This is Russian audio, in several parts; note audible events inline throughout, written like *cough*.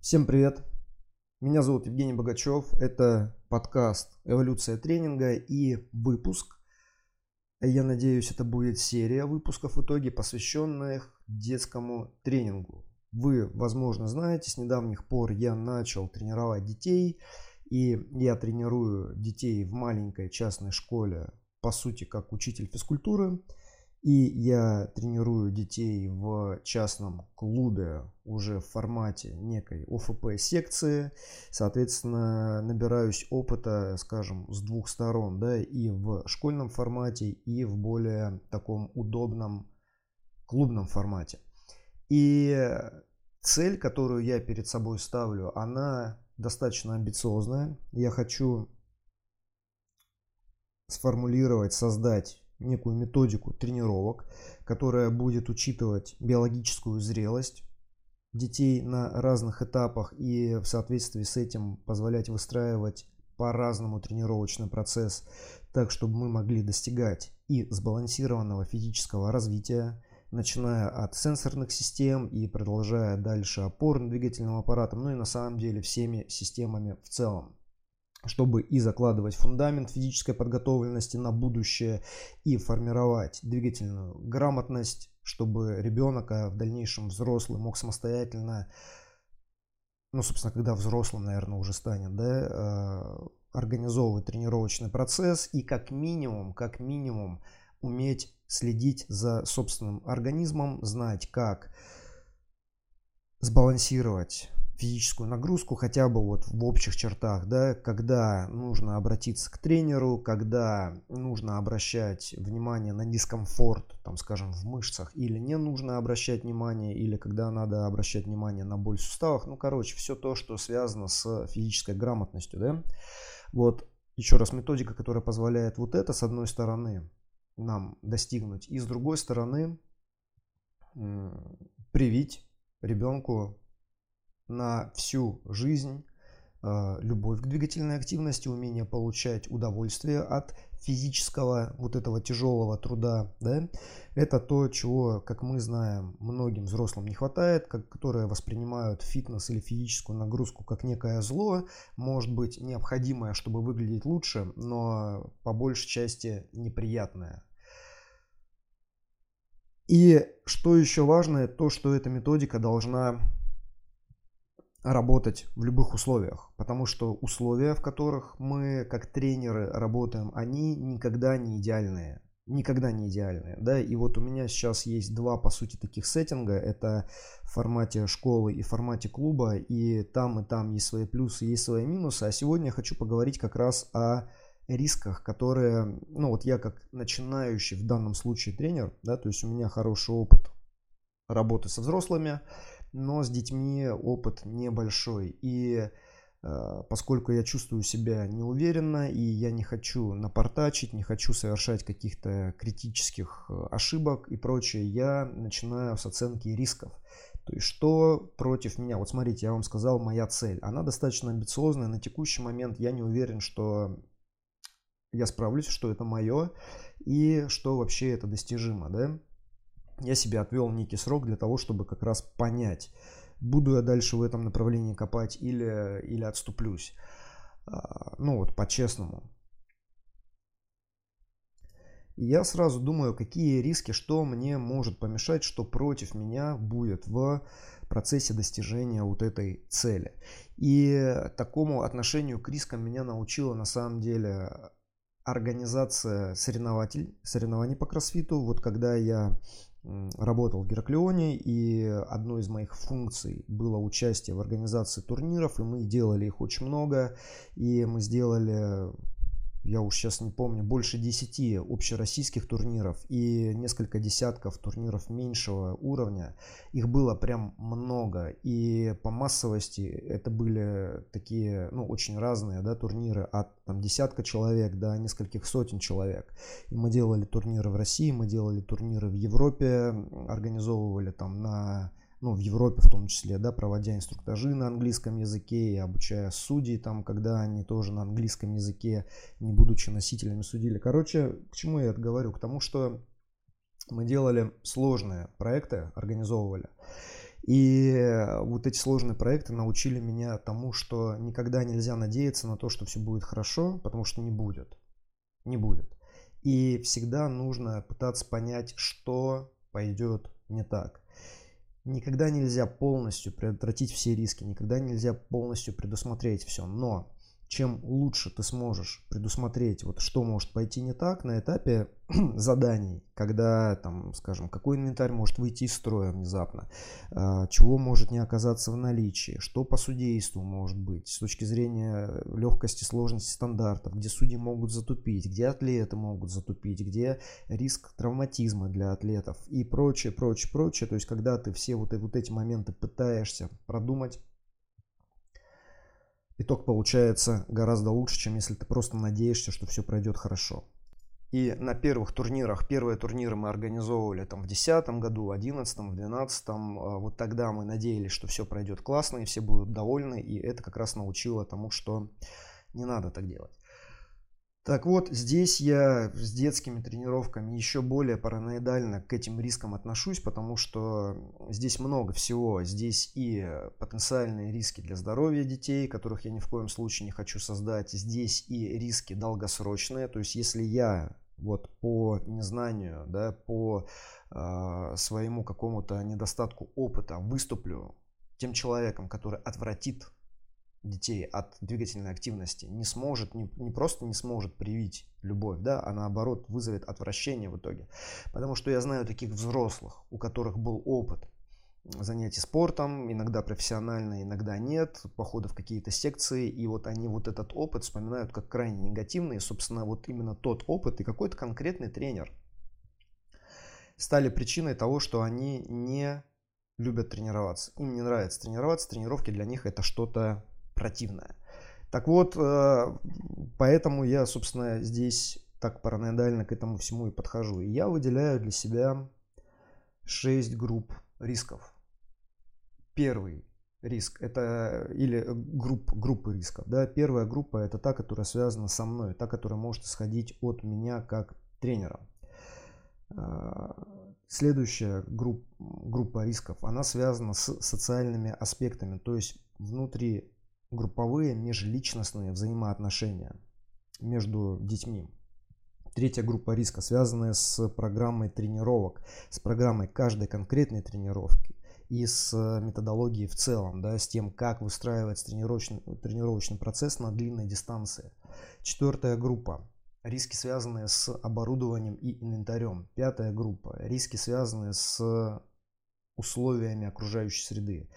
Всем привет! Меня зовут Евгений Богачев. Это подкаст «Эволюция тренинга» и выпуск. Я надеюсь, это будет серия выпусков в итоге, посвященных детскому тренингу. Вы, возможно, знаете, с недавних пор я начал тренировать детей. И я тренирую детей в маленькой частной школе, по сути, как учитель физкультуры – и я тренирую детей в частном клубе уже в формате некой ОФП-секции. Соответственно, набираюсь опыта, скажем, с двух сторон, да, и в школьном формате, и в более таком удобном клубном формате. И цель, которую я перед собой ставлю, она достаточно амбициозная. Я хочу сформулировать, создать некую методику тренировок, которая будет учитывать биологическую зрелость детей на разных этапах и в соответствии с этим позволять выстраивать по-разному тренировочный процесс, так чтобы мы могли достигать и сбалансированного физического развития, начиная от сенсорных систем и продолжая дальше опорно-двигательным аппаратом, ну и на самом деле всеми системами в целом чтобы и закладывать фундамент физической подготовленности на будущее, и формировать двигательную грамотность, чтобы ребенок, а в дальнейшем взрослый, мог самостоятельно, ну, собственно, когда взрослым, наверное, уже станет, да, э, организовывать тренировочный процесс и как минимум, как минимум уметь следить за собственным организмом, знать, как сбалансировать физическую нагрузку хотя бы вот в общих чертах, да, когда нужно обратиться к тренеру, когда нужно обращать внимание на дискомфорт, там, скажем, в мышцах, или не нужно обращать внимание, или когда надо обращать внимание на боль в суставах, ну, короче, все то, что связано с физической грамотностью, да. Вот, еще раз, методика, которая позволяет вот это, с одной стороны, нам достигнуть, и с другой стороны, привить ребенку на всю жизнь э, любовь к двигательной активности, умение получать удовольствие от физического вот этого тяжелого труда, да, это то, чего, как мы знаем, многим взрослым не хватает, как, которые воспринимают фитнес или физическую нагрузку как некое зло, может быть необходимое, чтобы выглядеть лучше, но по большей части неприятное. И что еще важно, то, что эта методика должна работать в любых условиях, потому что условия, в которых мы как тренеры работаем, они никогда не идеальные. Никогда не идеальные. Да? И вот у меня сейчас есть два, по сути, таких сеттинга. Это в формате школы и в формате клуба. И там, и там есть свои плюсы, есть свои минусы. А сегодня я хочу поговорить как раз о рисках, которые, ну вот я как начинающий в данном случае тренер, да, то есть у меня хороший опыт работы со взрослыми, но с детьми опыт небольшой. И э, поскольку я чувствую себя неуверенно, и я не хочу напортачить, не хочу совершать каких-то критических э, ошибок и прочее, я начинаю с оценки рисков. То есть что против меня? Вот смотрите, я вам сказал, моя цель. Она достаточно амбициозная. На текущий момент я не уверен, что я справлюсь, что это мое и что вообще это достижимо. Да? Я себе отвел некий срок для того, чтобы как раз понять, буду я дальше в этом направлении копать или, или отступлюсь. А, ну вот, по-честному. я сразу думаю, какие риски, что мне может помешать, что против меня будет в процессе достижения вот этой цели. И такому отношению к рискам меня научила на самом деле организация соревнователь, соревнований по кроссфиту. Вот когда я работал в Гераклеоне, и одной из моих функций было участие в организации турниров, и мы делали их очень много, и мы сделали я уж сейчас не помню, больше 10 общероссийских турниров и несколько десятков турниров меньшего уровня. Их было прям много. И по массовости это были такие, ну, очень разные, да, турниры от там десятка человек до нескольких сотен человек. И мы делали турниры в России, мы делали турниры в Европе, организовывали там на ну, в Европе в том числе, да, проводя инструктажи на английском языке и обучая судей там, когда они тоже на английском языке, не будучи носителями, судили. Короче, к чему я это говорю? К тому, что мы делали сложные проекты, организовывали. И вот эти сложные проекты научили меня тому, что никогда нельзя надеяться на то, что все будет хорошо, потому что не будет. Не будет. И всегда нужно пытаться понять, что пойдет не так. Никогда нельзя полностью предотвратить все риски, никогда нельзя полностью предусмотреть все. Но чем лучше ты сможешь предусмотреть, вот что может пойти не так на этапе *clears throat* заданий, когда, там, скажем, какой инвентарь может выйти из строя внезапно, а, чего может не оказаться в наличии, что по судейству может быть с точки зрения легкости, сложности стандартов, где судьи могут затупить, где атлеты могут затупить, где риск травматизма для атлетов и прочее, прочее, прочее. То есть, когда ты все вот, вот эти моменты пытаешься продумать, итог получается гораздо лучше, чем если ты просто надеешься, что все пройдет хорошо. И на первых турнирах, первые турниры мы организовывали там в 2010 году, в 2011, в 2012. А, вот тогда мы надеялись, что все пройдет классно и все будут довольны. И это как раз научило тому, что не надо так делать. Так вот, здесь я с детскими тренировками еще более параноидально к этим рискам отношусь, потому что здесь много всего. Здесь и потенциальные риски для здоровья детей, которых я ни в коем случае не хочу создать. Здесь и риски долгосрочные. То есть, если я вот по незнанию, да, по э, своему какому-то недостатку опыта выступлю тем человеком, который отвратит детей от двигательной активности не сможет, не, не просто не сможет привить любовь, да, а наоборот вызовет отвращение в итоге. Потому что я знаю таких взрослых, у которых был опыт занятий спортом, иногда профессионально, иногда нет, походы в какие-то секции, и вот они вот этот опыт вспоминают как крайне негативный, и, собственно, вот именно тот опыт и какой-то конкретный тренер стали причиной того, что они не любят тренироваться. Им не нравится тренироваться, тренировки для них это что-то противное. Так вот, э, поэтому я, собственно, здесь так параноидально к этому всему и подхожу. И я выделяю для себя 6 групп рисков. Первый риск это или групп, группы рисков. Да? Первая группа это та, которая связана со мной, та, которая может исходить от меня как тренера. Э, следующая групп, группа рисков, она связана с социальными аспектами, то есть внутри групповые межличностные взаимоотношения между детьми. Третья группа риска, связанная с программой тренировок, с программой каждой конкретной тренировки и с методологией в целом, да, с тем, как выстраивать тренировочный, тренировочный процесс на длинной дистанции. Четвертая группа риски, связанные с оборудованием и инвентарем. Пятая группа риски, связанные с условиями окружающей среды.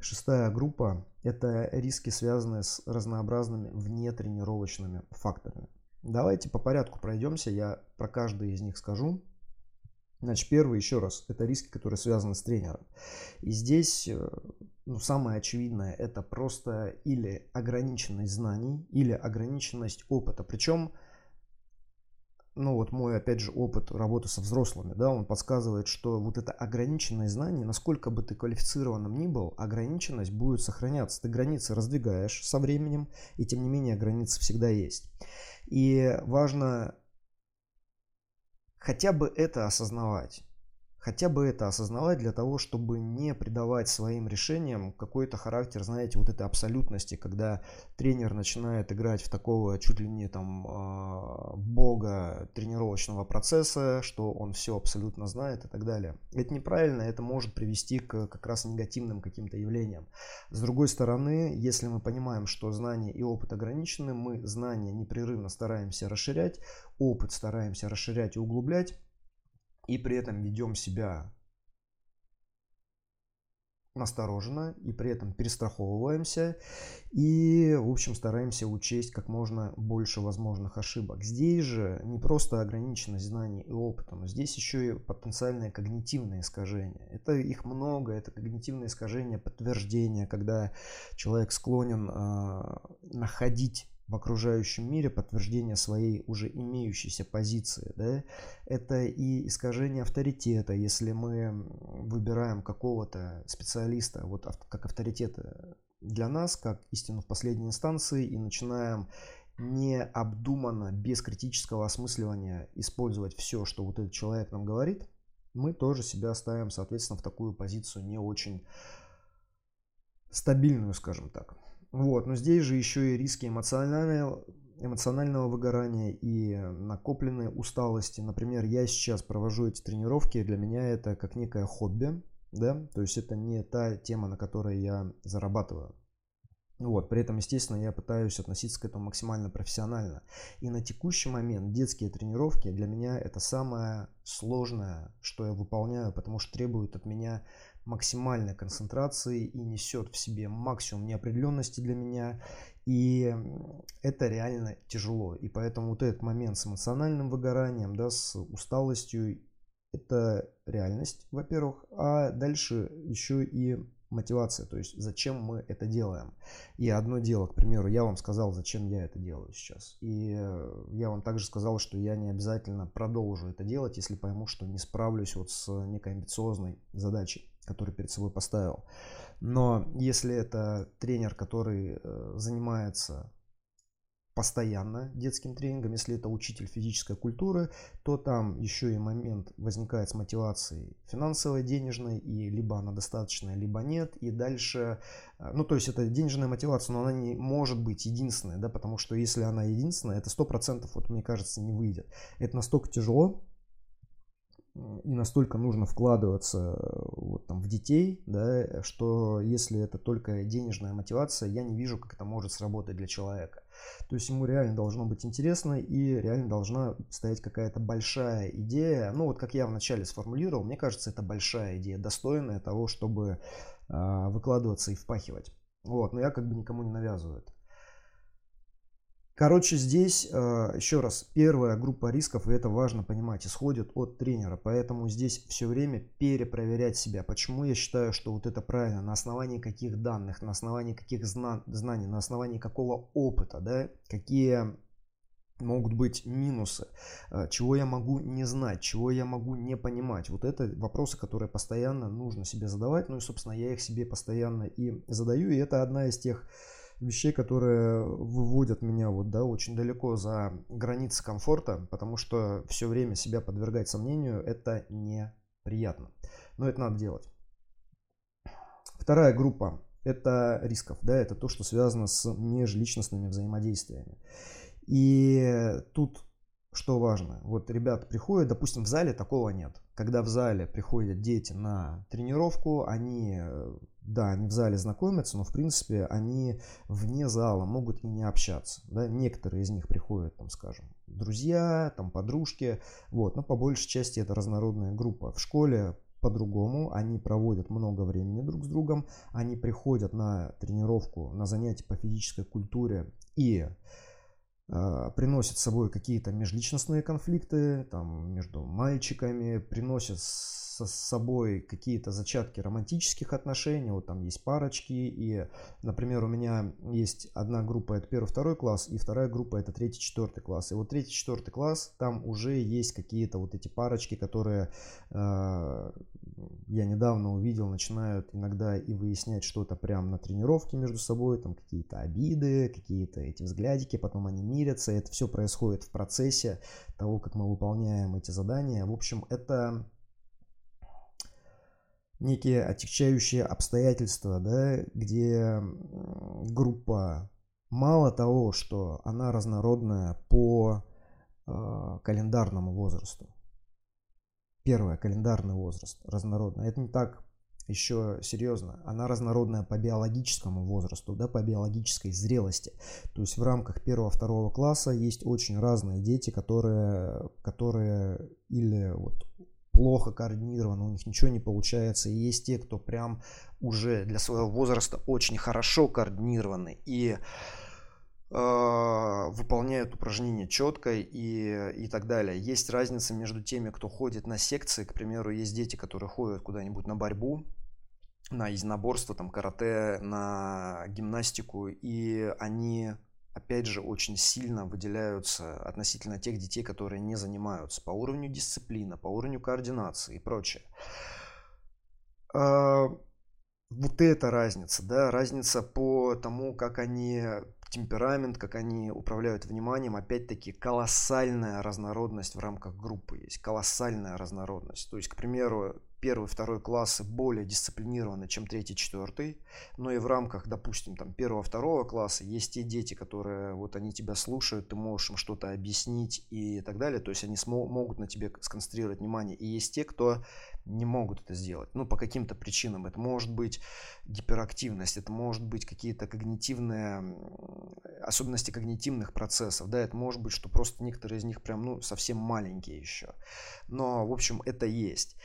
Шестая группа – это риски, связанные с разнообразными внетренировочными факторами. Давайте по порядку пройдемся, я про каждый из них скажу. Значит, первый, еще раз, это риски, которые связаны с тренером. И здесь э, ну, самое очевидное, это просто или ограниченность знаний, или ограниченность опыта. Причем ну вот мой, опять же, опыт работы со взрослыми, да, он подсказывает, что вот это ограниченное знание, насколько бы ты квалифицированным ни был, ограниченность будет сохраняться. Ты границы раздвигаешь со временем, и тем не менее границы всегда есть. И важно хотя бы это осознавать хотя бы это осознавать для того, чтобы не придавать своим решениям какой-то характер, знаете, вот этой абсолютности, когда тренер начинает играть в такого чуть ли не там а, бога тренировочного процесса, что он все абсолютно знает и так далее. Это неправильно, это может привести к как раз негативным каким-то явлениям. С другой стороны, если мы понимаем, что знания и опыт ограничены, мы знания непрерывно стараемся расширять, опыт стараемся расширять и углублять, и при этом ведем себя настороженно и при этом перестраховываемся и, в общем, стараемся учесть как можно больше возможных ошибок. Здесь же не просто ограниченность знаний и опыта, но здесь еще и потенциальное когнитивное искажение. Это их много, это когнитивное искажение, подтверждение, когда человек склонен э, находить в окружающем мире подтверждение своей уже имеющейся позиции. Да? Это и искажение авторитета, если мы выбираем какого-то специалиста вот как авторитета для нас, как истину в последней инстанции, и начинаем необдуманно, без критического осмысливания использовать все, что вот этот человек нам говорит, мы тоже себя ставим, соответственно, в такую позицию не очень стабильную, скажем так. Вот, но здесь же еще и риски эмоционального, эмоционального выгорания и накопленной усталости. Например, я сейчас провожу эти тренировки, для меня это как некое хобби, да, то есть это не та тема, на которой я зарабатываю. Вот, при этом, естественно, я пытаюсь относиться к этому максимально профессионально. И на текущий момент детские тренировки для меня это самое сложное, что я выполняю, потому что требует от меня максимальной концентрации и несет в себе максимум неопределенности для меня. И это реально тяжело. И поэтому вот этот момент с эмоциональным выгоранием, да, с усталостью, это реальность, во-первых. А дальше еще и мотивация, то есть зачем мы это делаем. И одно дело, к примеру, я вам сказал, зачем я это делаю сейчас. И э, я вам также сказал, что я не обязательно продолжу это делать, если пойму, что не справлюсь вот с некой амбициозной задачей, которую перед собой поставил. Но если это тренер, который э, занимается постоянно детским тренингом. Если это учитель физической культуры, то там еще и момент возникает с мотивацией финансовой, денежной, и либо она достаточная, либо нет. И дальше, э, ну то есть это денежная мотивация, но она не может быть единственной, да, потому что если она единственная, это сто процентов, вот мне кажется, не выйдет. Это настолько тяжело, и настолько нужно вкладываться э, в детей, да, что если это только денежная мотивация, я не вижу, как это может сработать для человека. То есть ему реально должно быть интересно и реально должна стоять какая-то большая идея. Ну вот как я вначале сформулировал, мне кажется, это большая идея, достойная того, чтобы э, выкладываться и впахивать. Вот, но я как бы никому не навязываю это. Короче, здесь, э, еще раз, первая группа рисков, и это важно понимать, исходит от тренера. Поэтому здесь все время перепроверять себя. Почему я считаю, что вот это правильно? На основании каких данных, на основании каких знаний, на основании какого опыта, да? Какие могут быть минусы, э, чего я могу не знать, чего я могу не понимать. Вот это вопросы, которые постоянно нужно себе задавать. Ну и, собственно, я их себе постоянно и задаю. И это одна из тех вещей, которые выводят меня вот, да, очень далеко за границы комфорта, потому что все время себя подвергать сомнению это неприятно. Но это надо делать. Вторая группа это рисков, да, это то, что связано с межличностными взаимодействиями. И тут что важно, вот ребята приходят, допустим, в зале такого нет. Когда в зале приходят дети на тренировку, они да, они в зале знакомятся, но в принципе они вне зала могут и не общаться. Да? Некоторые из них приходят, там, скажем, друзья, там, подружки, вот, но по большей части это разнородная группа. В школе по-другому, они проводят много времени друг с другом, они приходят на тренировку, на занятия по физической культуре и э, приносят с собой какие-то межличностные конфликты там, между мальчиками, приносят с собой какие-то зачатки романтических отношений, вот там есть парочки, и, например, у меня есть одна группа, это первый, второй класс, и вторая группа, это третий, четвертый класс. И вот третий, четвертый класс, там уже есть какие-то вот эти парочки, которые э, я недавно увидел, начинают иногда и выяснять что-то прямо на тренировке между собой, там какие-то обиды, какие-то эти взглядики, потом они мирятся, это все происходит в процессе того, как мы выполняем эти задания. В общем, это некие отягчающие обстоятельства, да, где группа мало того, что она разнородная по э, календарному возрасту. Первое, календарный возраст разнородный. Это не так еще серьезно. Она разнородная по биологическому возрасту, да, по биологической зрелости. То есть в рамках первого-второго класса есть очень разные дети, которые, которые или вот плохо координированы, у них ничего не получается. И есть те, кто прям уже для своего возраста очень хорошо координированы и э, выполняют упражнения четко и, и так далее. Есть разница между теми, кто ходит на секции, к примеру, есть дети, которые ходят куда-нибудь на борьбу, на единоборство, там, карате, на гимнастику, и они опять же, очень сильно выделяются относительно тех детей, которые не занимаются по уровню дисциплины, по уровню координации и прочее. А, вот эта разница, да, разница по тому, как они темперамент, как они управляют вниманием, опять-таки колоссальная разнородность в рамках группы есть, колоссальная разнородность. То есть, к примеру, первый, второй классы более дисциплинированы, чем третий, четвертый, но и в рамках, допустим, там первого, второго класса есть те дети, которые вот они тебя слушают, ты можешь им что-то объяснить и так далее, то есть они могут на тебе сконцентрировать внимание, и есть те, кто не могут это сделать. Ну, по каким-то причинам. Это может быть гиперактивность, это может быть какие-то когнитивные, особенности когнитивных процессов, да, это может быть, что просто некоторые из них прям, ну, совсем маленькие еще. Но, в общем, это есть.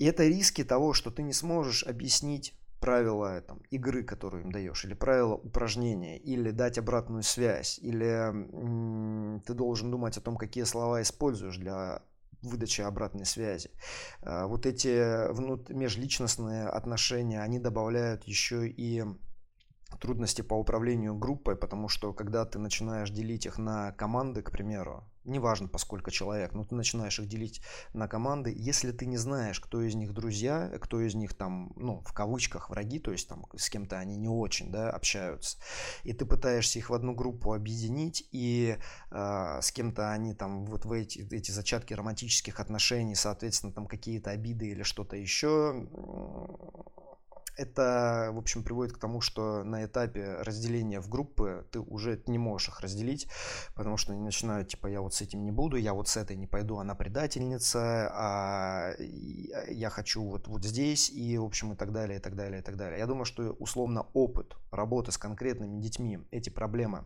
И это риски того, что ты не сможешь объяснить правила там, игры, которую им даешь, или правила упражнения, или дать обратную связь, или ты должен думать о том, какие слова используешь для выдачи обратной связи. А, вот эти внут... межличностные отношения, они добавляют еще и трудности по управлению группой, потому что когда ты начинаешь делить их на команды, к примеру, неважно поскольку человек, но ты начинаешь их делить на команды, если ты не знаешь, кто из них друзья, кто из них там, ну, в кавычках враги, то есть там с кем-то они не очень, да, общаются, и ты пытаешься их в одну группу объединить, и э, с кем-то они там вот в эти, эти зачатки романтических отношений, соответственно, там какие-то обиды или что-то еще, это, в общем, приводит к тому, что на этапе разделения в группы ты уже не можешь их разделить, потому что они начинают, типа, я вот с этим не буду, я вот с этой не пойду, она предательница, а я хочу вот, вот здесь, и, в общем, и так далее, и так далее, и так далее. Я думаю, что, условно, опыт работы с конкретными детьми эти проблемы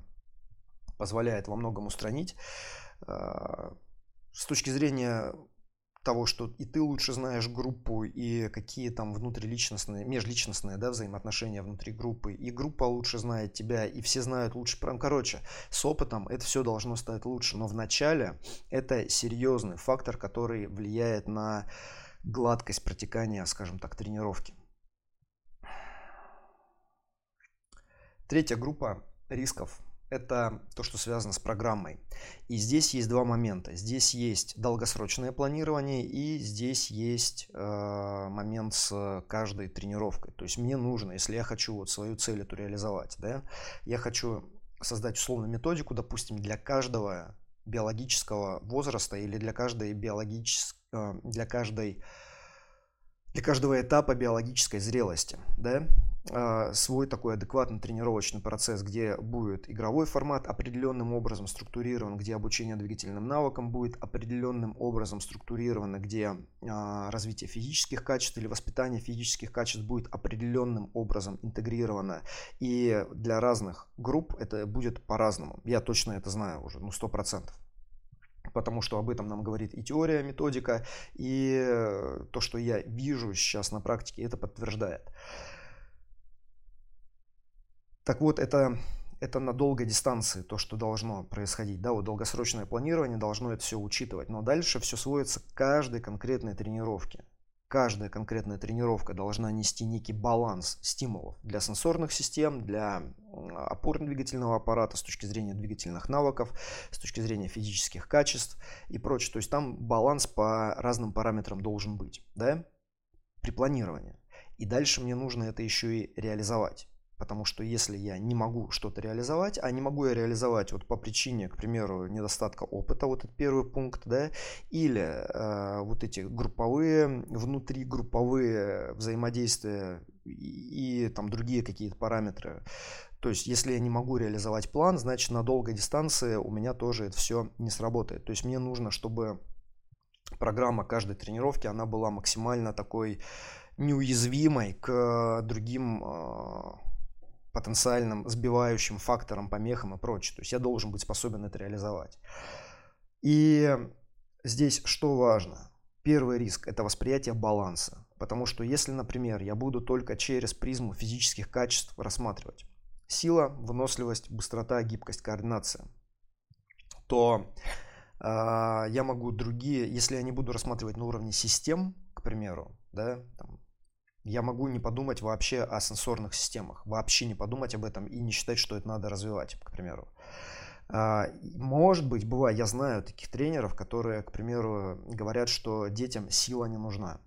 позволяет во многом устранить. А, с точки зрения того, что и ты лучше знаешь группу, и какие там внутриличностные, межличностные да, взаимоотношения внутри группы, и группа лучше знает тебя, и все знают лучше. Прям, короче, с опытом это все должно стать лучше. Но в начале это серьезный фактор, который влияет на гладкость протекания, скажем так, тренировки. Третья группа рисков это то, что связано с программой. И здесь есть два момента. Здесь есть долгосрочное планирование и здесь есть э, момент с каждой тренировкой. То есть мне нужно, если я хочу вот свою цель эту реализовать, да, я хочу создать условно методику, допустим, для каждого биологического возраста или для каждой биологической, э, для каждой для каждого этапа биологической зрелости, да, свой такой адекватный тренировочный процесс, где будет игровой формат определенным образом структурирован, где обучение двигательным навыкам будет определенным образом структурировано, где а, развитие физических качеств или воспитание физических качеств будет определенным образом интегрировано. И для разных групп это будет по-разному. Я точно это знаю уже, ну, сто процентов потому что об этом нам говорит и теория, методика, и то, что я вижу сейчас на практике, это подтверждает. Так вот, это, это на долгой дистанции то, что должно происходить. Да, вот долгосрочное планирование должно это все учитывать. Но дальше все сводится к каждой конкретной тренировке. Каждая конкретная тренировка должна нести некий баланс стимулов для сенсорных систем, для опорно-двигательного аппарата с точки зрения двигательных навыков, с точки зрения физических качеств и прочее. То есть там баланс по разным параметрам должен быть да, при планировании. И дальше мне нужно это еще и реализовать. Потому что если я не могу что-то реализовать, а не могу я реализовать вот по причине, к примеру, недостатка опыта, вот этот первый пункт, да, или э, вот эти групповые, внутригрупповые взаимодействия и, и там другие какие-то параметры. То есть, если я не могу реализовать план, значит на долгой дистанции у меня тоже это все не сработает. То есть, мне нужно, чтобы программа каждой тренировки, она была максимально такой неуязвимой к другим э, потенциальным сбивающим фактором, помехам и прочее. То есть я должен быть способен это реализовать. И здесь что важно? Первый риск – это восприятие баланса. Потому что если, например, я буду только через призму физических качеств рассматривать сила, выносливость, быстрота, гибкость, координация, то э, я могу другие, если я не буду рассматривать на уровне систем, к примеру, да, там, я могу не подумать вообще о сенсорных системах, вообще не подумать об этом и не считать, что это надо развивать, к примеру. А, может быть, бывает, я знаю таких тренеров, которые, к примеру, говорят, что детям сила не нужна.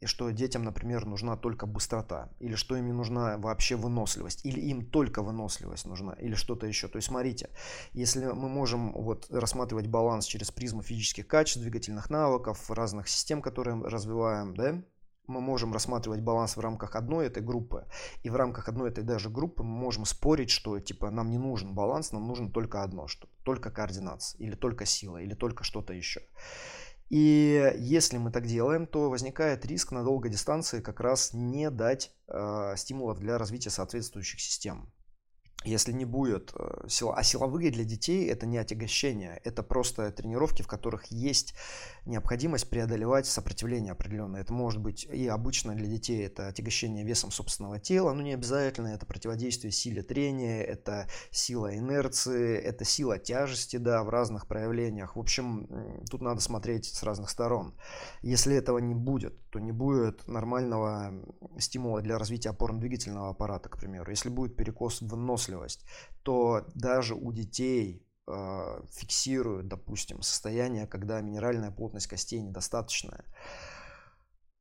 и что детям, например, нужна только быстрота, или что им не нужна вообще выносливость, или им только выносливость нужна, или что-то еще. То есть смотрите, если мы можем вот рассматривать баланс через призму физических качеств, двигательных навыков, разных систем, которые развиваем, да, мы можем рассматривать баланс в рамках одной этой группы, и в рамках одной этой даже группы мы можем спорить, что типа нам не нужен баланс, нам нужно только одно, что только координация, или только сила, или только что-то еще. И если мы так делаем, то возникает риск на долгой дистанции как раз не дать э, стимулов для развития соответствующих систем если не будет э, сила. А силовые для детей это не отягощение, это просто тренировки, в которых есть необходимость преодолевать сопротивление определенное. Это может быть и обычно для детей это отягощение весом собственного тела, но не обязательно это противодействие силе трения, это сила инерции, это сила тяжести, да, в разных проявлениях. В общем, тут надо смотреть с разных сторон. Если этого не будет, то не будет нормального стимула для развития опорно-двигательного аппарата, к примеру. Если будет перекос в нос выносливость, то даже у детей э, фиксируют, допустим, состояние, когда минеральная плотность костей недостаточная.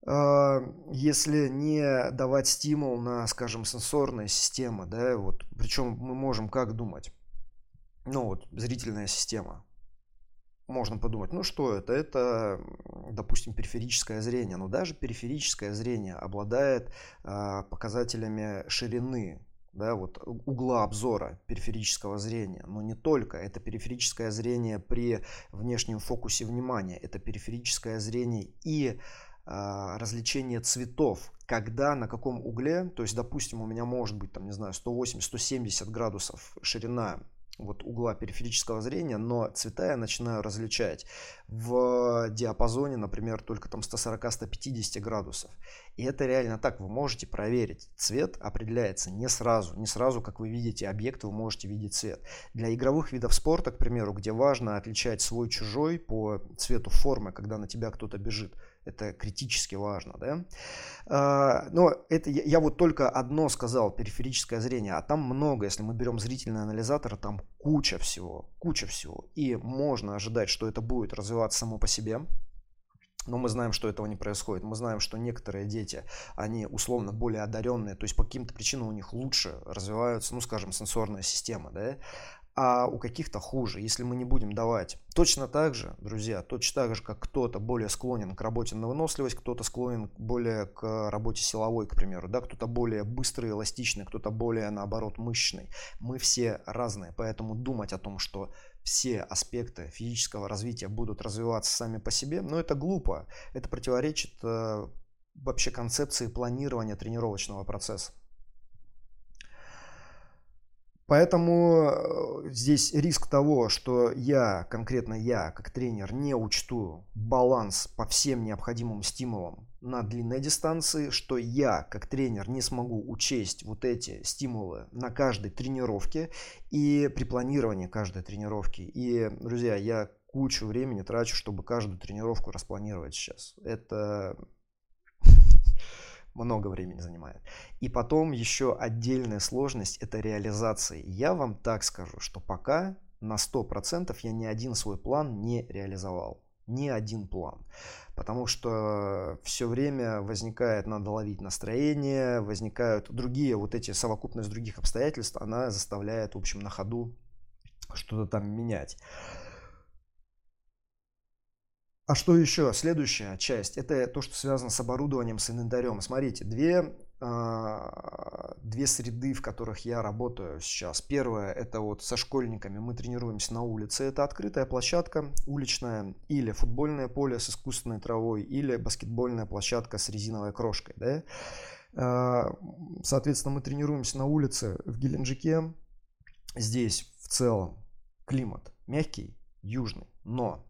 Э, если не давать стимул на, скажем, сенсорные системы, да, вот, причем мы можем как думать, ну вот, зрительная система, можно подумать, ну что это? Это, допустим, периферическое зрение. Но даже периферическое зрение обладает э, показателями ширины да, вот угла обзора периферического зрения, но не только. Это периферическое зрение при внешнем фокусе внимания, это периферическое зрение и э, развлечение цветов, когда, на каком угле, то есть, допустим, у меня может быть, там, не знаю, 180-170 градусов ширина вот угла периферического зрения, но цвета я начинаю различать в диапазоне, например, только там 140-150 градусов. И это реально так, вы можете проверить. Цвет определяется не сразу, не сразу, как вы видите объект, вы можете видеть цвет. Для игровых видов спорта, к примеру, где важно отличать свой-чужой по цвету формы, когда на тебя кто-то бежит, это критически важно, да. А, но это я, вот только одно сказал, периферическое зрение, а там много, если мы берем зрительный анализатор, там куча всего, куча всего. И можно ожидать, что это будет развиваться само по себе, но мы знаем, что этого не происходит. Мы знаем, что некоторые дети, они условно более одаренные, то есть по каким-то причинам у них лучше развиваются, ну, скажем, сенсорная система, да, а у каких-то хуже, если мы не будем давать. Точно так же, друзья, точно так же, как кто-то более склонен к работе на выносливость, кто-то склонен более к работе силовой, к примеру, да, кто-то более быстрый, эластичный, кто-то более, наоборот, мышечный. Мы все разные, поэтому думать о том, что все аспекты физического развития будут развиваться сами по себе, но это глупо. Это противоречит э, вообще концепции планирования тренировочного процесса. Поэтому э, здесь риск того, что я, конкретно я, как тренер, не учту баланс по всем необходимым стимулам на длинной дистанции, что я, как тренер, не смогу учесть вот эти стимулы на каждой тренировке и при планировании каждой тренировки. И, друзья, я кучу времени трачу, чтобы каждую тренировку распланировать сейчас. Это много времени занимает. И потом еще отдельная сложность – это реализация. Я вам так скажу, что пока на 100% я ни один свой план не реализовал. Ни один план. Потому что все время возникает, надо ловить настроение, возникают другие, вот эти совокупность других обстоятельств, она заставляет, в общем, на ходу что-то там менять. А что еще? Следующая часть, это то, что связано с оборудованием, с инвентарем. Смотрите, две, э, две среды, в которых я работаю сейчас. Первое, это вот со школьниками мы тренируемся на улице. Это открытая площадка уличная или футбольное поле с искусственной травой, или баскетбольная площадка с резиновой крошкой. Да? Э, соответственно, мы тренируемся на улице в Геленджике. Здесь в целом климат мягкий, южный, но а,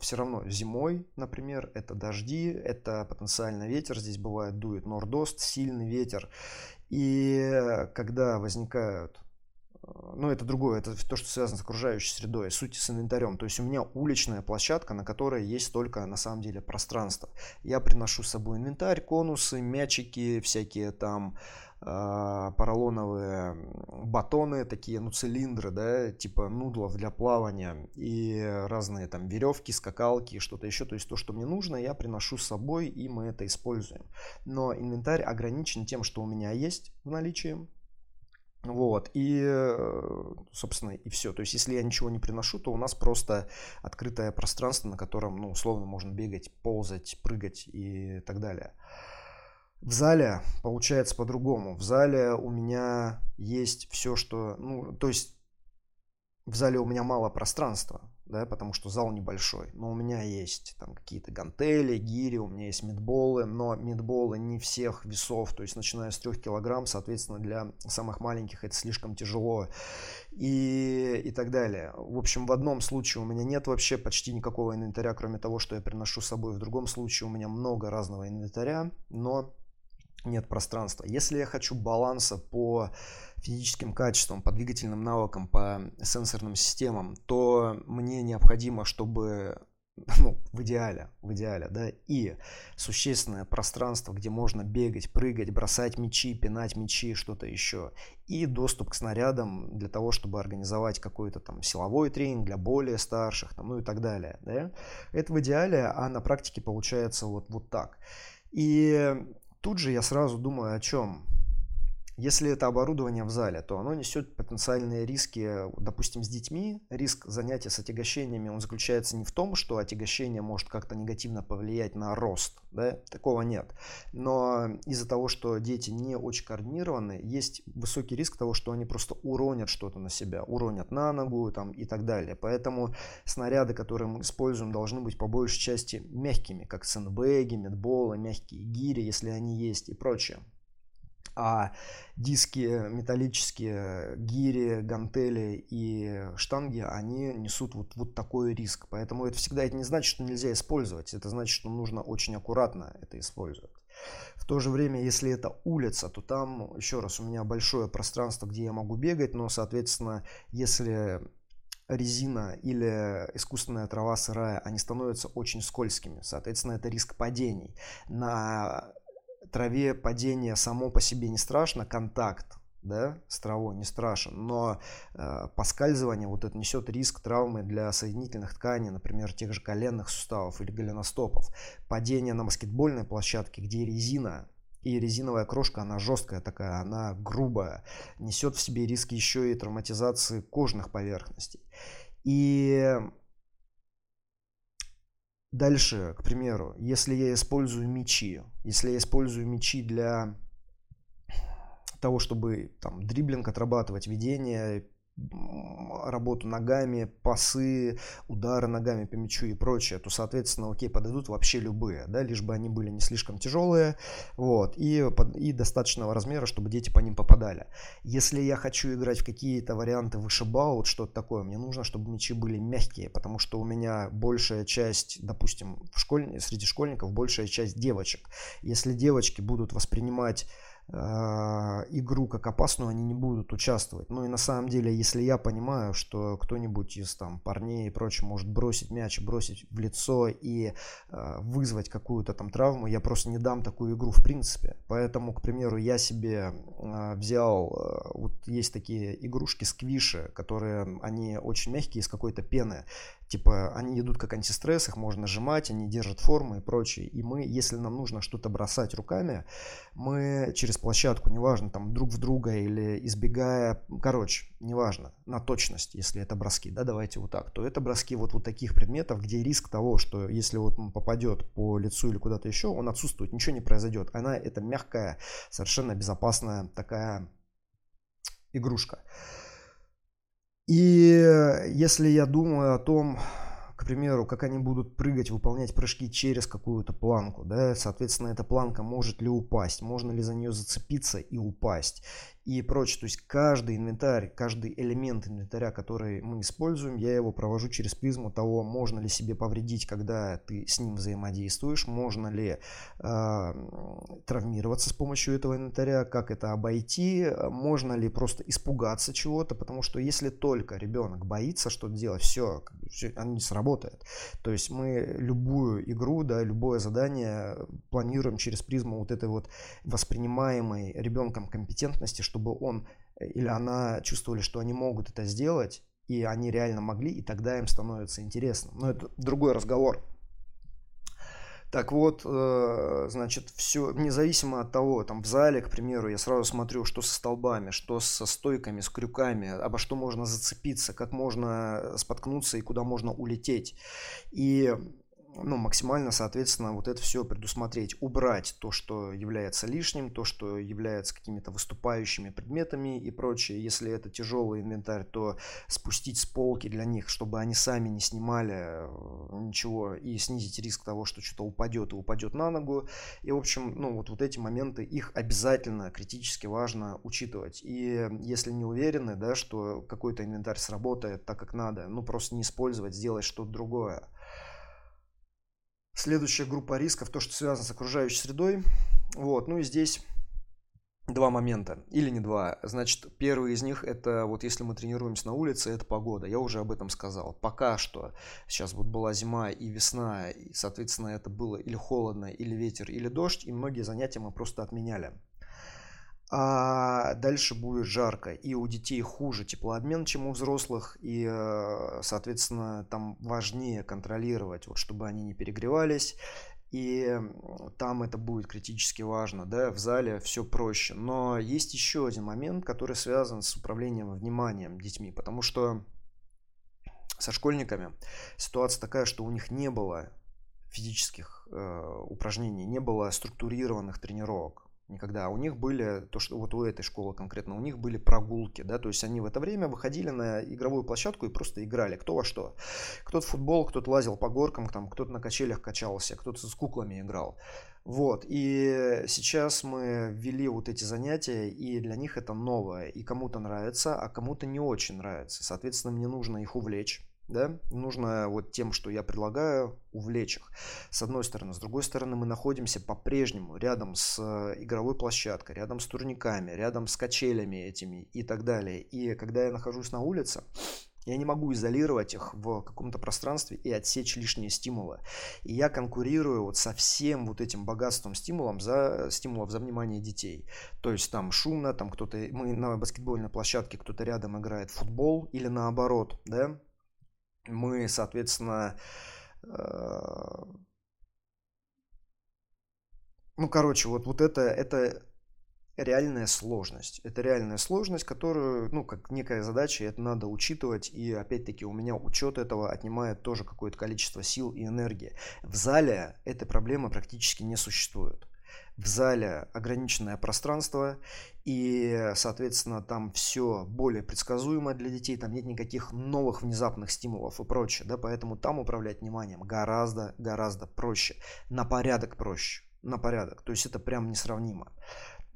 все равно зимой, например, это дожди, это потенциально ветер, здесь бывает дует нордост, сильный ветер. И когда возникают а, ну, это другое, это то, что связано с окружающей средой, суть с инвентарем. То есть у меня уличная площадка, на которой есть только на самом деле пространство. Я приношу с собой инвентарь, конусы, мячики, всякие там э, поролоновые батоны, такие, ну, цилиндры, да, типа нудлов для плавания и разные там веревки, скакалки, что-то еще. То есть то, что мне нужно, я приношу с собой, и мы это используем. Но инвентарь ограничен тем, что у меня есть в наличии. Вот, и, э, собственно, и все. То есть, если я ничего не приношу, то у нас просто открытое пространство, на котором, ну, условно, можно бегать, ползать, прыгать и так далее. В зале получается по-другому. В зале у меня есть все, что... Ну, то есть в зале у меня мало пространства, да, потому что зал небольшой. Но у меня есть там какие-то гантели, гири, у меня есть мидболы, но мидболы не всех весов, то есть начиная с 3 килограмм, соответственно, для самых маленьких это слишком тяжело и, и так далее. В общем, в одном случае у меня нет вообще почти никакого инвентаря, кроме того, что я приношу с собой. В другом случае у меня много разного инвентаря, но нет пространства. Если я хочу баланса по физическим качествам, по двигательным навыкам, по сенсорным системам, то мне необходимо, чтобы *laughs* ну, в идеале, в идеале, да, и существенное пространство, где можно бегать, прыгать, бросать мячи, пинать мячи, что-то еще, и доступ к снарядам для того, чтобы организовать какой-то там силовой тренинг для более старших, там, ну и так далее, да, это в идеале, а на практике получается вот, вот так. И тут же я сразу думаю о чем? Если это оборудование в зале, то оно несет потенциальные риски, допустим, с детьми. Риск занятия с отягощениями, он заключается не в том, что отягощение может как-то негативно повлиять на рост. Да? Такого нет. Но из-за того, что дети не очень координированы, есть высокий риск того, что они просто уронят что-то на себя, уронят на ногу там, и так далее. Поэтому снаряды, которые мы используем, должны быть по большей части мягкими, как сэндбэги, медболы, мягкие гири, если они есть и прочее а диски металлические, гири, гантели и штанги, они несут вот, вот такой риск. Поэтому это всегда это не значит, что нельзя использовать. Это значит, что нужно очень аккуратно это использовать. В то же время, если это улица, то там, еще раз, у меня большое пространство, где я могу бегать, но, соответственно, если резина или искусственная трава сырая, они становятся очень скользкими. Соответственно, это риск падений. На траве падение само по себе не страшно, контакт да, с травой не страшен, но э, поскальзывание вот это несет риск травмы для соединительных тканей, например, тех же коленных суставов или голеностопов. Падение на баскетбольной площадке, где резина и резиновая крошка, она жесткая такая, она грубая, несет в себе риски еще и травматизации кожных поверхностей. И Дальше, к примеру, если я использую мечи, если я использую мечи для того, чтобы там дриблинг отрабатывать, ведение, работу ногами, пасы, удары ногами по мячу и прочее, то, соответственно, окей, подойдут вообще любые, да, лишь бы они были не слишком тяжелые, вот, и, и достаточного размера, чтобы дети по ним попадали. Если я хочу играть в какие-то варианты вышибал, вот что-то такое, мне нужно, чтобы мячи были мягкие, потому что у меня большая часть, допустим, в школе, среди школьников большая часть девочек. Если девочки будут воспринимать игру как опасную, они не будут участвовать. Ну и на самом деле, если я понимаю, что кто-нибудь из там парней и прочее может бросить мяч, бросить в лицо и э, вызвать какую-то там травму, я просто не дам такую игру в принципе. Поэтому, к примеру, я себе э, взял, э, вот есть такие игрушки сквиши, которые, они очень мягкие, из какой-то пены. Типа они идут как антистресс, их можно нажимать, они держат форму и прочее. И мы, если нам нужно что-то бросать руками, мы через площадку, неважно, там друг в друга или избегая, короче, неважно, на точность, если это броски, да, давайте вот так, то это броски вот, вот таких предметов, где риск того, что если вот он попадет по лицу или куда-то еще, он отсутствует, ничего не произойдет. Она это мягкая, совершенно безопасная такая игрушка. И если я думаю о том, к примеру, как они будут прыгать, выполнять прыжки через какую-то планку, да, соответственно, эта планка может ли упасть, можно ли за нее зацепиться и упасть. И прочее. То есть каждый инвентарь, каждый элемент инвентаря, который мы используем, я его провожу через призму того, можно ли себе повредить, когда ты с ним взаимодействуешь, можно ли э, травмироваться с помощью этого инвентаря, как это обойти, можно ли просто испугаться чего-то, потому что если только ребенок боится что-то делать, все, все оно не сработает. То есть мы любую игру, да, любое задание планируем через призму вот этой вот воспринимаемой ребенком компетентности, чтобы он э, или она чувствовали, что они могут это сделать, и они реально могли, и тогда им становится интересно. Но это другой разговор. Так вот, э, значит, все, независимо от того, там в зале, к примеру, я сразу смотрю, что со столбами, что со стойками, с крюками, обо что можно зацепиться, как можно споткнуться и куда можно улететь. И ну, максимально, соответственно, вот это все предусмотреть, убрать то, что является лишним, то, что является какими-то выступающими предметами и прочее. Если это тяжелый инвентарь, то спустить с полки для них, чтобы они сами не снимали э, ничего и снизить риск того, что что-то упадет и упадет на ногу. И, в общем, ну, вот, вот эти моменты, их обязательно критически важно учитывать. И если не уверены, да, что какой-то инвентарь сработает так, как надо, ну, просто не использовать, сделать что-то другое. Следующая группа рисков, то, что связано с окружающей средой. Вот, ну и здесь два момента, или не два. Значит, первый из них это вот если мы тренируемся на улице, это погода. Я уже об этом сказал. Пока что сейчас вот была зима и весна, и, соответственно, это было или холодно, или ветер, или дождь, и многие занятия мы просто отменяли а дальше будет жарко. И у детей хуже теплообмен, чем у взрослых, и, э, соответственно, там важнее контролировать, вот, чтобы они не перегревались. И там это будет критически важно, да, в зале все проще. Но есть еще один момент, который связан с управлением вниманием детьми, потому что со школьниками ситуация такая, что у них не было физических э, упражнений, не было структурированных тренировок никогда. А у них были, то, что вот у этой школы конкретно, у них были прогулки, да, то есть они в это время выходили на игровую площадку и просто играли, кто во что. Кто-то в футбол, кто-то лазил по горкам, там, кто-то на качелях качался, кто-то с куклами играл. Вот, и сейчас мы ввели вот эти занятия, и для них это новое, и кому-то нравится, а кому-то не очень нравится. Соответственно, мне нужно их увлечь да, нужно вот тем, что я предлагаю, увлечь их. С одной стороны. С другой стороны, мы находимся по-прежнему рядом с э, игровой площадкой, рядом с турниками, рядом с качелями этими и так далее. И когда я нахожусь на улице, я не могу изолировать их в каком-то пространстве и отсечь лишние стимулы. И я конкурирую вот со всем вот этим богатством стимулом за, стимулов за внимание детей. То есть там шумно, там кто-то, мы на баскетбольной площадке, кто-то рядом играет в футбол или наоборот, да, мы, соответственно, э, ну, короче, вот, вот это, это реальная сложность. Это реальная сложность, которую, ну, как некая задача, это надо учитывать. И опять-таки у меня учет этого отнимает тоже какое-то количество сил и энергии. В зале этой проблемы практически не существует в зале ограниченное пространство, и, соответственно, там все более предсказуемо для детей, там нет никаких новых внезапных стимулов и прочее, да, поэтому там управлять вниманием гораздо-гораздо проще, на порядок проще, на порядок, то есть это прям несравнимо.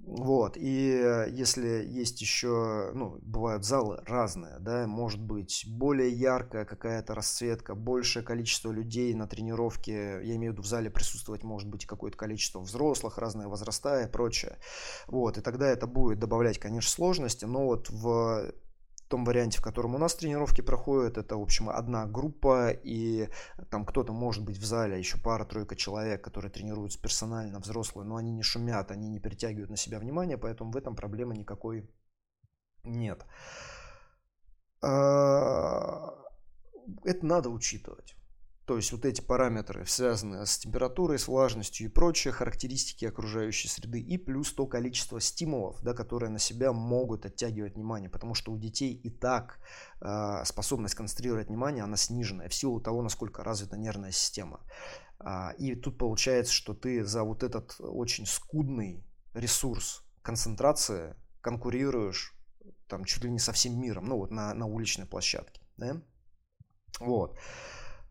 Вот, и если есть еще, ну, бывают залы разные, да, может быть более яркая какая-то расцветка, большее количество людей на тренировке, я имею в виду в зале присутствовать может быть какое-то количество взрослых, разные возраста и прочее. Вот, и тогда это будет добавлять, конечно, сложности, но вот в том варианте, в котором у нас тренировки проходят, это, в общем, одна группа, и там кто-то может быть в зале, еще пара-тройка человек, которые тренируются персонально, взрослые, но они не шумят, они не перетягивают на себя внимание, поэтому в этом проблемы никакой нет. А, это надо учитывать. То есть вот эти параметры связаны с температурой, с влажностью и прочие характеристики окружающей среды. И плюс то количество стимулов, да, которые на себя могут оттягивать внимание. Потому что у детей и так э, способность концентрировать внимание, она сниженная в силу того, насколько развита нервная система. А, и тут получается, что ты за вот этот очень скудный ресурс концентрации конкурируешь там чуть ли не со всем миром, ну вот на, на уличной площадке. Да? Вот.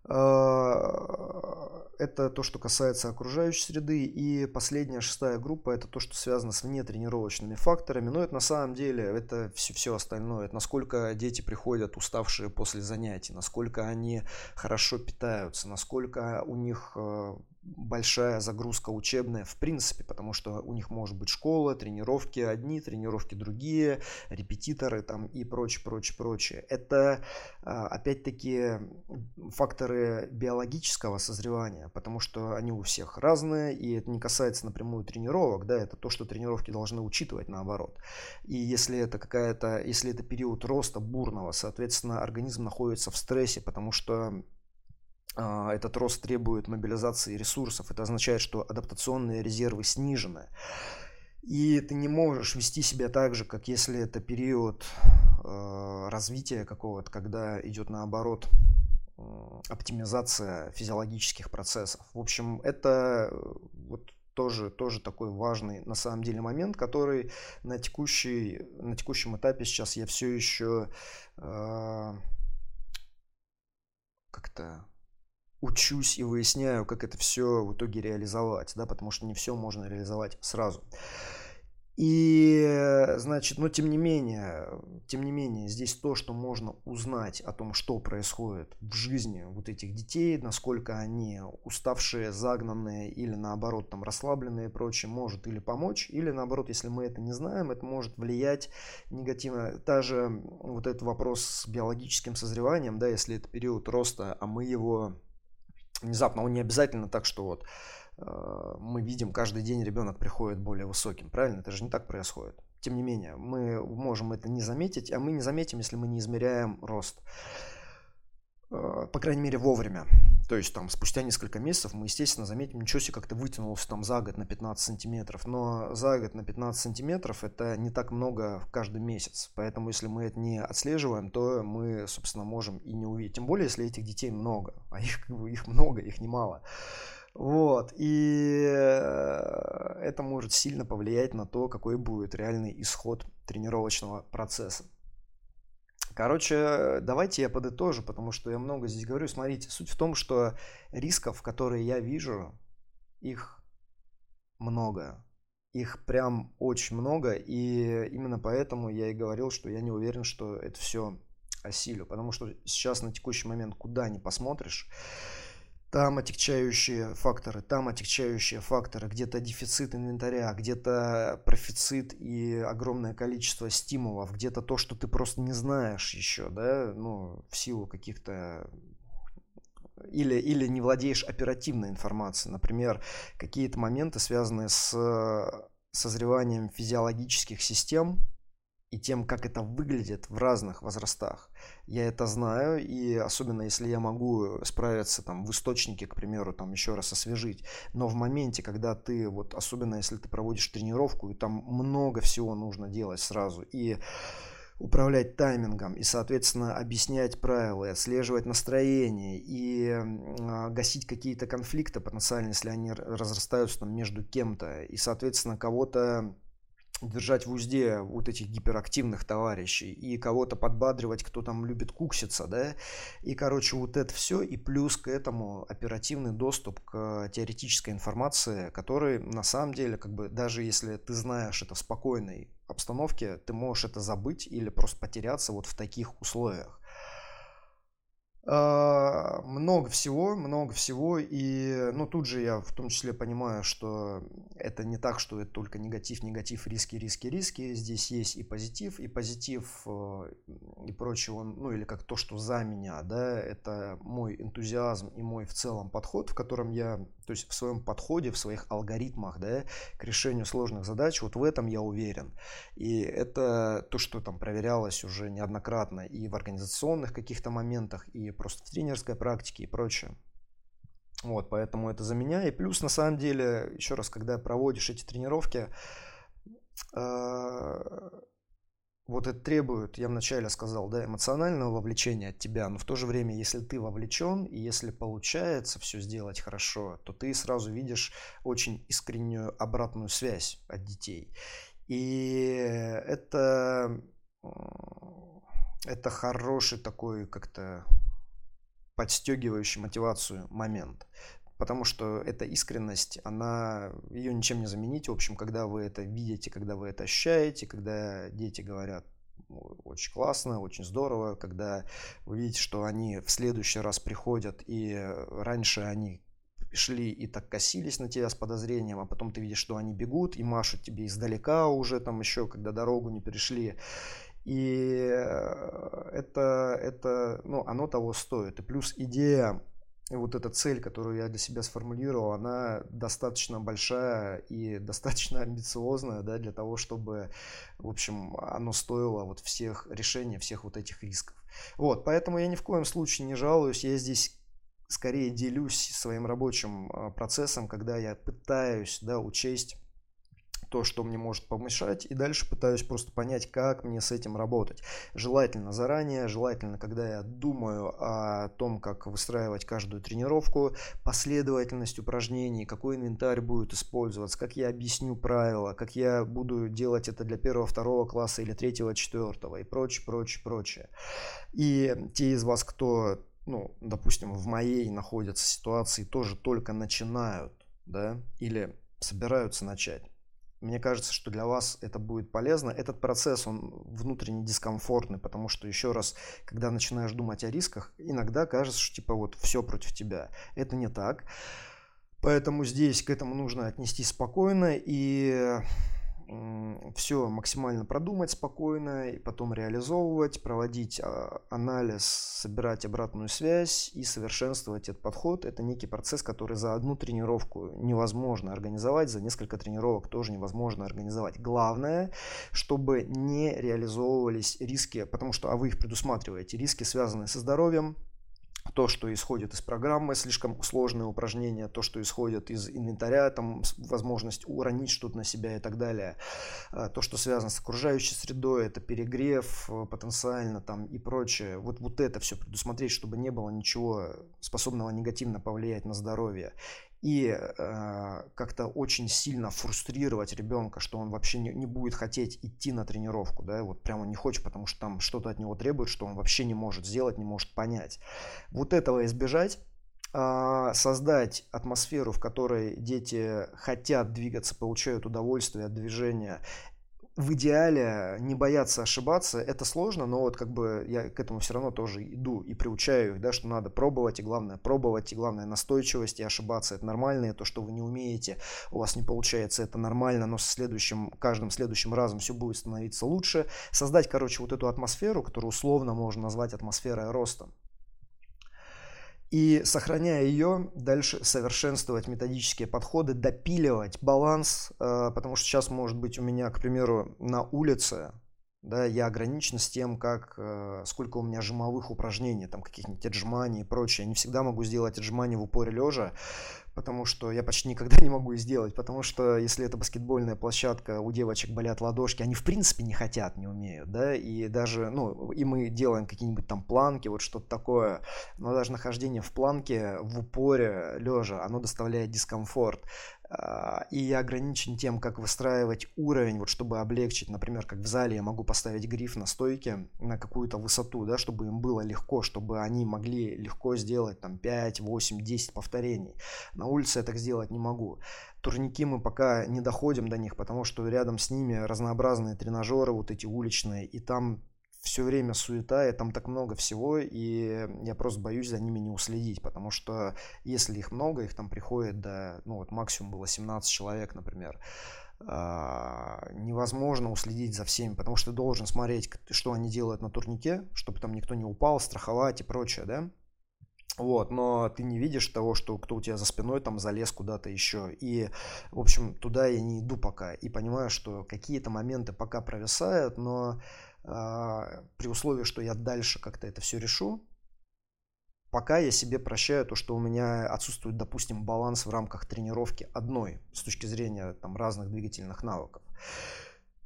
А, это то, что касается окружающей среды. И последняя, шестая группа, это то, что связано с внетренировочными факторами. Но это на самом деле, это все, все остальное. Это насколько дети приходят уставшие после занятий, насколько они хорошо питаются, насколько у них а, большая загрузка учебная в принципе, потому что у них может быть школа, тренировки одни, тренировки другие, репетиторы там и прочее, прочее, прочее. Это а, опять-таки факторы биологического созревания, потому что они у всех разные, и это не касается напрямую тренировок, да, это то, что тренировки должны учитывать наоборот. И если это какая-то, если это период роста бурного, соответственно, организм находится в стрессе, потому что этот рост требует мобилизации ресурсов. Это означает, что адаптационные резервы снижены. И ты не можешь вести себя так же, как если это период э, развития какого-то, когда идет наоборот э, оптимизация физиологических процессов. В общем, это вот тоже, тоже такой важный на самом деле момент, который на, текущий, на текущем этапе сейчас я все еще э, как-то учусь и выясняю, как это все в итоге реализовать, да, потому что не все можно реализовать сразу. И, значит, но тем не менее, тем не менее, здесь то, что можно узнать о том, что происходит в жизни вот этих детей, насколько они уставшие, загнанные или наоборот там расслабленные и прочее, может или помочь, или наоборот, если мы это не знаем, это может влиять негативно. Даже вот этот вопрос с биологическим созреванием, да, если это период роста, а мы его внезапно, он не обязательно так, что вот э, мы видим каждый день ребенок приходит более высоким, правильно? Это же не так происходит. Тем не менее, мы можем это не заметить, а мы не заметим, если мы не измеряем рост. Э, по крайней мере, вовремя. То есть там спустя несколько месяцев мы, естественно, заметим, ничего себе, как то вытянулся там за год на 15 сантиметров. Но за год на 15 сантиметров это не так много в каждый месяц. Поэтому если мы это не отслеживаем, то мы, собственно, можем и не увидеть. Тем более, если этих детей много. А их, их много, их немало. Вот, и э, это может сильно повлиять на то, какой будет реальный исход тренировочного процесса. Короче, давайте я подытожу, потому что я много здесь говорю. Смотрите, суть в том, что рисков, которые я вижу, их много. Их прям очень много, и именно поэтому я и говорил, что я не уверен, что это все осилю. Потому что сейчас на текущий момент куда ни посмотришь, там отягчающие факторы, там отягчающие факторы, где-то дефицит инвентаря, где-то профицит и огромное количество стимулов, где-то то, что ты просто не знаешь еще, да, ну, в силу каких-то или, или не владеешь оперативной информацией. Например, какие-то моменты, связанные с созреванием физиологических систем, и тем, как это выглядит в разных возрастах. Я это знаю, и особенно если я могу справиться там в источнике, к примеру, там еще раз освежить. Но в моменте, когда ты, вот особенно если ты проводишь тренировку, и там много всего нужно делать сразу, и управлять таймингом и, соответственно, объяснять правила, и отслеживать настроение и э, гасить какие-то конфликты потенциально, если они разрастаются там между кем-то, и, соответственно, кого-то держать в узде вот этих гиперактивных товарищей и кого-то подбадривать, кто там любит кукситься, да, и, короче, вот это все, и плюс к этому оперативный доступ к теоретической информации, который на самом деле, как бы, даже если ты знаешь это в спокойной обстановке, ты можешь это забыть или просто потеряться вот в таких условиях. А, много всего, много всего, и, ну, тут же я в том числе понимаю, что это не так, что это только негатив, негатив, риски, риски, риски, здесь есть и позитив, и позитив, э, и прочее, он, ну, или как то, что за меня, да, это мой энтузиазм и мой в целом подход, в котором я, то есть в своем подходе, в своих алгоритмах, да, к решению сложных задач, вот в этом я уверен, и это то, что там проверялось уже неоднократно и в организационных каких-то моментах, и просто в тренерской практике и прочее. Вот, поэтому это за меня. И плюс, на самом деле, еще раз, когда проводишь эти тренировки, э, вот это требует, я вначале сказал, да, эмоционального вовлечения от тебя, но в то же время, если ты вовлечен и если получается все сделать хорошо, то ты сразу видишь очень искреннюю обратную связь от детей. И это, это хороший такой как-то подстегивающий мотивацию момент. Потому что эта искренность, она, ее ничем не заменить. В общем, когда вы это видите, когда вы это ощущаете, когда дети говорят, очень классно, очень здорово, когда вы видите, что они в следующий раз приходят, и раньше они шли и так косились на тебя с подозрением, а потом ты видишь, что они бегут и машут тебе издалека уже там еще, когда дорогу не перешли. И это, это, ну, оно того стоит. И плюс идея и вот эта цель, которую я для себя сформулировал, она достаточно большая и *laughs* достаточно амбициозная, да, для того, чтобы, в общем, оно стоило вот всех решения, всех вот этих рисков. Вот, поэтому я ни в коем случае не жалуюсь, я здесь скорее делюсь своим рабочим а, процессом, когда я пытаюсь, да, учесть то, что мне может помешать, и дальше пытаюсь просто понять, как мне с этим работать. Желательно заранее, желательно, когда я думаю о том, как выстраивать каждую тренировку, последовательность упражнений, какой инвентарь будет использоваться, как я объясню правила, как я буду делать это для первого, второго класса или третьего, четвертого и прочее, прочее, прочее. И те из вас, кто ну, допустим, в моей находятся ситуации, тоже только начинают, да, или собираются начать. Мне кажется, что для вас это будет полезно. Этот процесс, он внутренне дискомфортный, потому что, еще раз, когда начинаешь думать о рисках, иногда кажется, что типа вот все против тебя. Это не так. Поэтому здесь к этому нужно отнестись спокойно и все максимально продумать спокойно, и потом реализовывать, проводить а, анализ, собирать обратную связь и совершенствовать этот подход. Это некий процесс, который за одну тренировку невозможно организовать, за несколько тренировок тоже невозможно организовать. Главное, чтобы не реализовывались риски, потому что, а вы их предусматриваете, риски, связанные со здоровьем, то, что исходит из программы, слишком сложные упражнения, то, что исходит из инвентаря, там возможность уронить что-то на себя и так далее. А, то, что связано с окружающей средой, это перегрев э, потенциально там и прочее. Вот, вот это все предусмотреть, чтобы не было ничего способного негативно повлиять на здоровье и э, как-то очень сильно фрустрировать ребенка, что он вообще не, не будет хотеть идти на тренировку, да, вот прямо не хочет, потому что там что-то от него требует, что он вообще не может сделать, не может понять. Вот этого избежать а, создать атмосферу, в которой дети хотят двигаться, получают удовольствие от движения в идеале не бояться ошибаться, это сложно, но вот как бы я к этому все равно тоже иду и приучаю их, да, что надо пробовать, и главное пробовать, и главное настойчивость, и ошибаться это нормально, и то, что вы не умеете, у вас не получается, это нормально, но со следующим, каждым следующим разом все будет становиться лучше. Создать, короче, вот эту атмосферу, которую условно можно назвать атмосферой роста и сохраняя ее, дальше совершенствовать методические подходы, допиливать баланс, э, потому что сейчас может быть у меня, к примеру, на улице, да, я ограничен с тем, как, э, сколько у меня жимовых упражнений, там каких-нибудь отжиманий и прочее. Я не всегда могу сделать отжимания в упоре лежа, потому что я почти никогда не могу сделать, потому что если это баскетбольная площадка, у девочек болят ладошки, они в принципе не хотят, не умеют, да, и даже, ну, и мы делаем какие-нибудь там планки, вот что-то такое, но даже нахождение в планке в упоре лежа, оно доставляет дискомфорт. А, и я ограничен тем, как выстраивать уровень, вот чтобы облегчить, например, как в зале я могу поставить гриф на стойке на какую-то высоту, да, чтобы им было легко, чтобы они могли легко сделать там 5, 8, 10 повторений. На улице я так сделать не могу. Турники мы пока не доходим до них, потому что рядом с ними разнообразные тренажеры, вот эти уличные, и там все время суета, и там так много всего, и я просто боюсь за ними не уследить, потому что если их много, их там приходит до, ну вот максимум было 17 человек, например, а, невозможно уследить за всеми, потому что ты должен смотреть, что они делают на турнике, чтобы там никто не упал, страховать и прочее, да, вот, но ты не видишь того, что кто у тебя за спиной там залез куда-то еще. И, в общем, туда я не иду пока. И понимаю, что какие-то моменты пока провисают, но при условии, что я дальше как-то это все решу, пока я себе прощаю то, что у меня отсутствует, допустим, баланс в рамках тренировки одной с точки зрения там, разных двигательных навыков.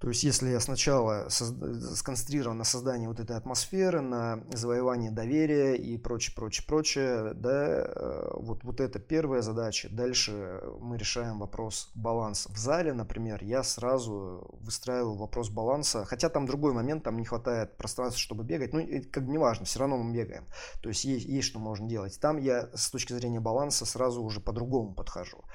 То есть, если я сначала сконцентрирован на создании вот этой атмосферы, на завоевании доверия и прочее, прочее, прочее, да, э, вот, вот это первая задача. Дальше мы решаем вопрос баланса. В зале, например, я сразу выстраиваю вопрос баланса, хотя там другой момент, там не хватает пространства, чтобы бегать, ну, как бы неважно, все равно мы бегаем. То есть, есть, есть что можно делать. Там я с точки зрения баланса сразу уже по-другому подхожу.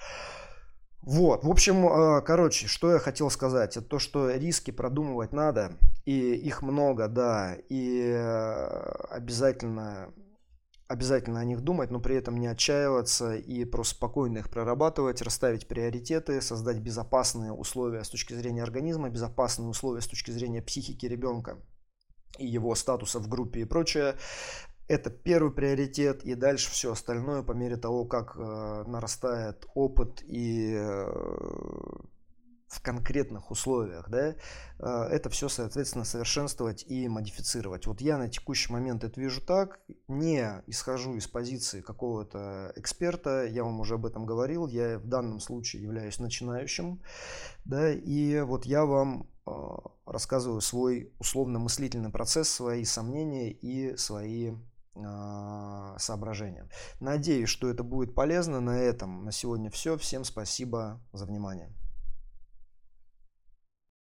Вот, в общем, э, короче, что я хотел сказать, это то, что риски продумывать надо, и их много, да, и э, обязательно, обязательно о них думать, но при этом не отчаиваться и просто спокойно их прорабатывать, расставить приоритеты, создать безопасные условия с точки зрения организма, безопасные условия с точки зрения психики ребенка и его статуса в группе и прочее. Это первый приоритет, и дальше все остальное по мере того, как э, нарастает опыт и э, в конкретных условиях, да, э, это все, соответственно, совершенствовать и модифицировать. Вот я на текущий момент это вижу так, не исхожу из позиции какого-то эксперта, я вам уже об этом говорил, я в данном случае являюсь начинающим, да, и вот я вам э, рассказываю свой условно-мыслительный процесс, свои сомнения и свои а, соображения. Надеюсь, что это будет полезно. На этом на сегодня все. Всем спасибо за внимание.